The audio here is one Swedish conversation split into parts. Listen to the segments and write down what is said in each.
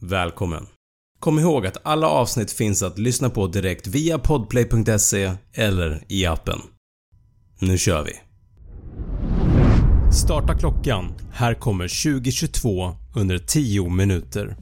Välkommen! Kom ihåg att alla avsnitt finns att lyssna på direkt via podplay.se eller i appen. Nu kör vi! Starta klockan. Här kommer 2022 under 10 minuter.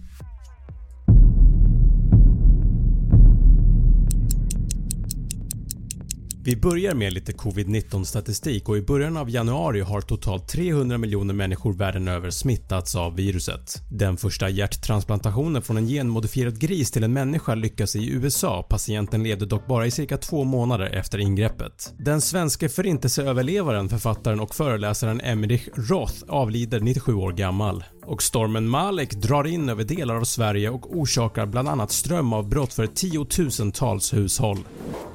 Vi börjar med lite covid-19 statistik och i början av januari har totalt 300 miljoner människor världen över smittats av viruset. Den första hjärttransplantationen från en genmodifierad gris till en människa lyckas i USA. Patienten levde dock bara i cirka två månader efter ingreppet. Den svenske förintelseöverlevaren, författaren och föreläsaren Emmerich Roth avlider 97 år gammal. Och stormen Malek drar in över delar av Sverige och orsakar bland annat strömavbrott för tiotusentals hushåll.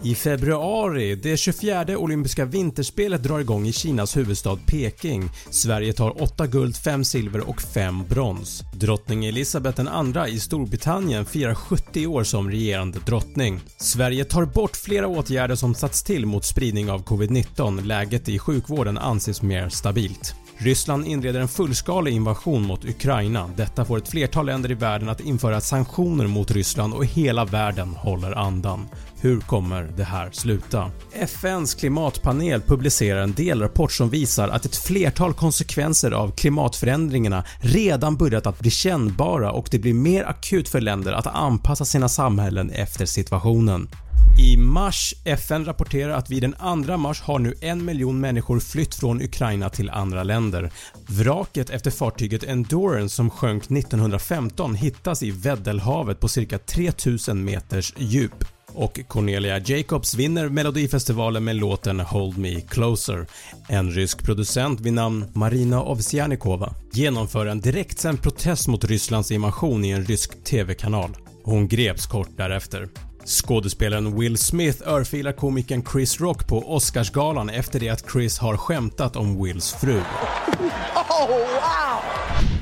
I februari, det 24 olympiska vinterspelet drar igång i Kinas huvudstad Peking. Sverige tar 8 guld, 5 silver och 5 brons. Drottning Elizabeth II i Storbritannien firar 70 år som regerande drottning. Sverige tar bort flera åtgärder som satts till mot spridning av covid-19. Läget i sjukvården anses mer stabilt. Ryssland inleder en fullskalig invasion mot Ukraina. Detta får ett flertal länder i världen att införa sanktioner mot Ryssland och hela världen håller andan. Hur kommer det här sluta? FNs klimatpanel publicerar en delrapport som visar att ett flertal konsekvenser av klimatförändringarna redan börjat att bli kännbara och det blir mer akut för länder att anpassa sina samhällen efter situationen. I mars, FN rapporterar att vid den 2 mars har nu en miljon människor flytt från Ukraina till andra länder. Vraket efter fartyget Endurance som sjönk 1915 hittas i Weddellhavet på cirka 3000 meters djup. Och Cornelia Jacobs vinner melodifestivalen med låten “Hold Me Closer”. En rysk producent vid namn Marina Ovsjanikova genomför en direktsänd protest mot Rysslands invasion i en rysk TV-kanal. Hon greps kort därefter. Skådespelaren Will Smith örfilar komikern Chris Rock på Oscarsgalan efter det att Chris har skämtat om Wills fru.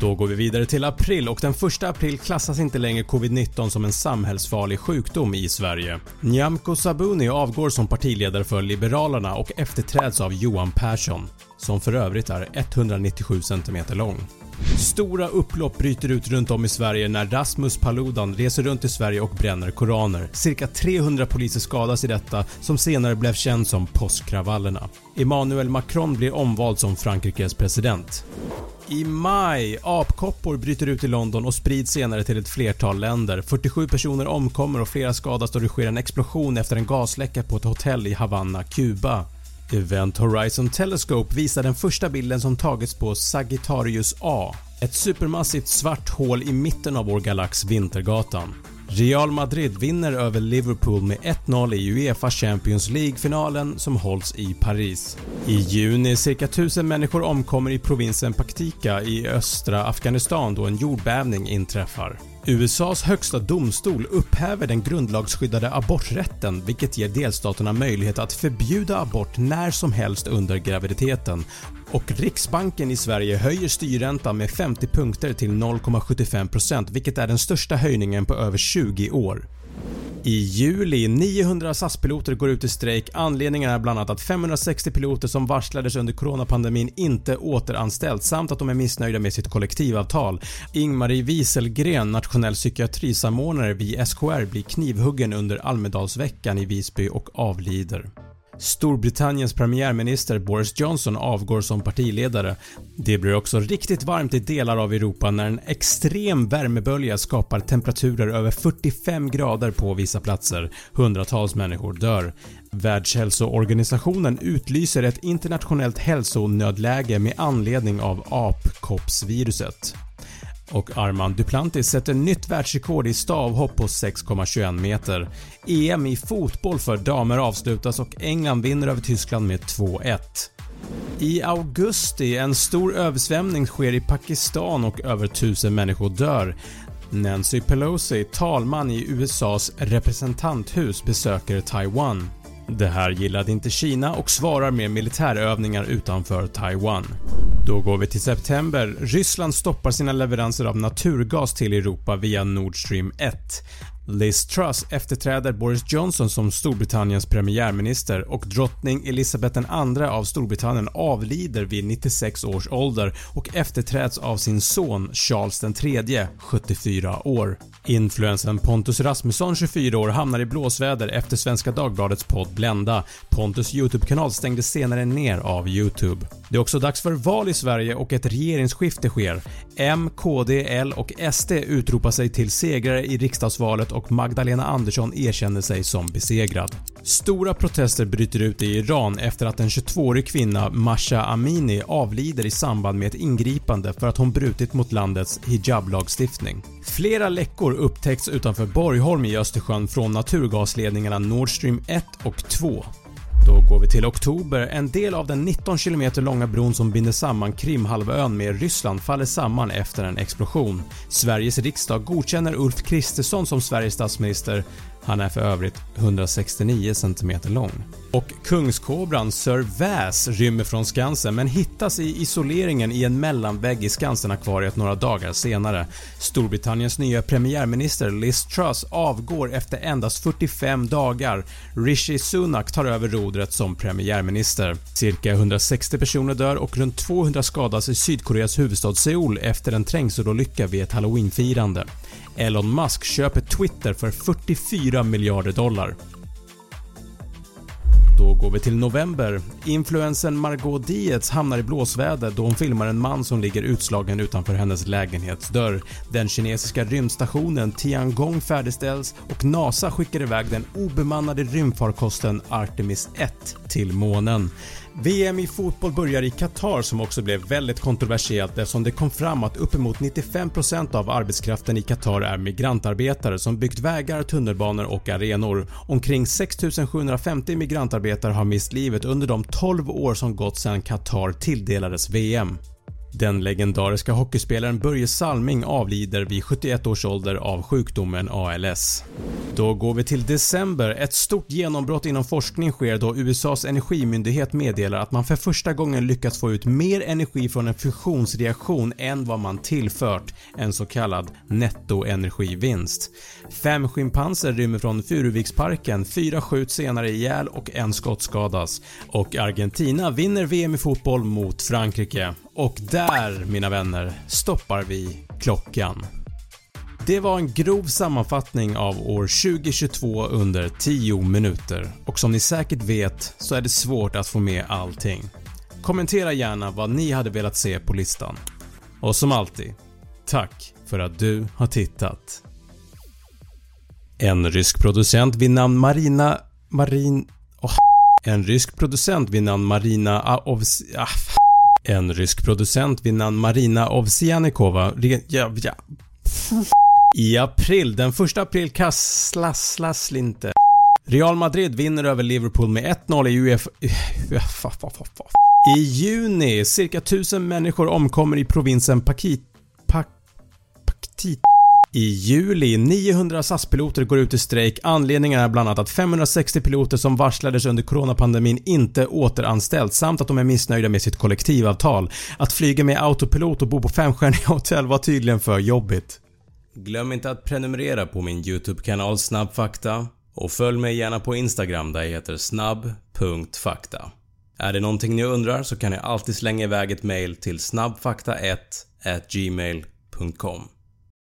Då går vi vidare till april och den 1 april klassas inte längre covid-19 som en samhällsfarlig sjukdom i Sverige. Nyamko Sabuni avgår som partiledare för Liberalerna och efterträds av Johan Persson, som för övrigt är 197 cm lång. Stora upplopp bryter ut runt om i Sverige när Rasmus Paludan reser runt i Sverige och bränner koraner. Cirka 300 poliser skadas i detta som senare blev känd som påskkravallerna. Emmanuel Macron blir omvald som Frankrikes president. I maj, apkoppor bryter ut i London och sprids senare till ett flertal länder. 47 personer omkommer och flera skadas då det sker en explosion efter en gasläcka på ett hotell i Havanna, Kuba. Event Horizon Telescope visar den första bilden som tagits på Sagittarius A, ett supermassivt svart hål i mitten av vår galax Vintergatan. Real Madrid vinner över Liverpool med 1-0 i Uefa Champions League-finalen som hålls i Paris. I juni cirka 1000 människor omkommer i provinsen Paktika i östra Afghanistan då en jordbävning inträffar. USAs högsta domstol upphäver den grundlagsskyddade aborträtten vilket ger delstaterna möjlighet att förbjuda abort när som helst under graviditeten och Riksbanken i Sverige höjer styrräntan med 50 punkter till 0,75% vilket är den största höjningen på över 20 år. I juli 900 SAS-piloter går ut i strejk. Anledningen är bland annat att 560 piloter som varslades under coronapandemin inte återanställts samt att de är missnöjda med sitt kollektivavtal. Ingmarie Wieselgren, nationell psykiatrisamordnare vid SKR blir knivhuggen under Almedalsveckan i Visby och avlider. Storbritanniens premiärminister Boris Johnson avgår som partiledare. Det blir också riktigt varmt i delar av Europa när en extrem värmebölja skapar temperaturer över 45 grader på vissa platser. Hundratals människor dör. Världshälsoorganisationen utlyser ett internationellt hälsonödläge med anledning av apkoppsviruset och Armand Duplantis sätter nytt världsrekord i stavhopp på 6,21 meter. EM i fotboll för damer avslutas och England vinner över Tyskland med 2-1. I augusti en stor översvämning sker i Pakistan och över 1000 människor dör. Nancy Pelosi, talman i USAs representanthus besöker Taiwan. Det här gillade inte Kina och svarar med militärövningar utanför Taiwan. Då går vi till september. Ryssland stoppar sina leveranser av naturgas till Europa via Nord Stream 1. Liz Truss efterträder Boris Johnson som Storbritanniens premiärminister och drottning Elizabeth II av Storbritannien avlider vid 96 års ålder och efterträds av sin son Charles III, 74 år. Influensen Pontus Rasmusson, 24 år, hamnar i blåsväder efter Svenska Dagbladets podd Blenda. Pontus YouTube-kanal stängdes senare ner av YouTube. Det är också dags för val i Sverige och ett regeringsskifte sker. M, KD, L och SD utropar sig till segrare i riksdagsvalet och Magdalena Andersson erkänner sig som besegrad. Stora protester bryter ut i Iran efter att en 22-årig kvinna, Masha Amini, avlider i samband med ett ingripande för att hon brutit mot landets hijablagstiftning. Flera läckor upptäcks utanför Borgholm i Östersjön från naturgasledningarna Nord Stream 1 och 2. Då går vi till oktober. En del av den 19 km långa bron som binder samman Krimhalvön med Ryssland faller samman efter en explosion. Sveriges riksdag godkänner Ulf Kristersson som Sveriges statsminister han är för övrigt 169 cm lång. Och kungskobran Sir Väs rymmer från Skansen men hittas i isoleringen i en mellanvägg i Skansen-akvariet några dagar senare. Storbritanniens nya premiärminister Liz Truss avgår efter endast 45 dagar. Rishi Sunak tar över rodret som premiärminister. Cirka 160 personer dör och runt 200 skadas i Sydkoreas huvudstad Seoul efter en trängselolycka vid ett halloweenfirande. Elon Musk köper Twitter för 44 miljarder dollar. Då går vi till november. Influensen Margot Dietz hamnar i blåsväder då hon filmar en man som ligger utslagen utanför hennes lägenhetsdörr. Den kinesiska rymdstationen Tiangong färdigställs och NASA skickar iväg den obemannade rymdfarkosten Artemis 1 till månen. VM i fotboll börjar i Qatar som också blev väldigt kontroversiellt eftersom det kom fram att uppemot 95% av arbetskraften i Qatar är migrantarbetare som byggt vägar, tunnelbanor och arenor. Omkring 6750 migrantarbetare har mist livet under de 12 år som gått sedan Qatar tilldelades VM. Den legendariska hockeyspelaren Börje Salming avlider vid 71 års ålder av sjukdomen ALS. Då går vi till december. Ett stort genombrott inom forskning sker då USAs energimyndighet meddelar att man för första gången lyckats få ut mer energi från en fusionsreaktion än vad man tillfört, en så kallad nettoenergivinst. Fem schimpanser rymmer från Furuviksparken, fyra skjuts senare ihjäl och en skottskadas. Och Argentina vinner VM i fotboll mot Frankrike. Och där, mina vänner, stoppar vi klockan. Det var en grov sammanfattning av år 2022 under 10 minuter och som ni säkert vet så är det svårt att få med allting. Kommentera gärna vad ni hade velat se på listan. Och som alltid, tack för att du har tittat. En rysk producent vid namn Marina Marin... Oh, en rysk producent vid namn Marina Aovs... Ah, en rysk producent vid namn Marina Ovsianikova ja, ja. I april, den 1 april kasslas inte. Real Madrid vinner över Liverpool med 1-0 i Uefa... I juni, cirka 1000 människor omkommer i provinsen Pakit... Pak... Paktit... I juli 900 SAS-piloter går ut i strejk. Anledningen är bland annat att 560 piloter som varslades under coronapandemin inte återanställts samt att de är missnöjda med sitt kollektivavtal. Att flyga med autopilot och bo på femstjärniga hotell var tydligen för jobbigt. Glöm inte att prenumerera på min YouTube-kanal Snabbfakta och följ mig gärna på Instagram där jag heter snabb.fakta. Är det någonting ni undrar så kan ni alltid slänga iväg ett mail till snabbfakta1 gmail.com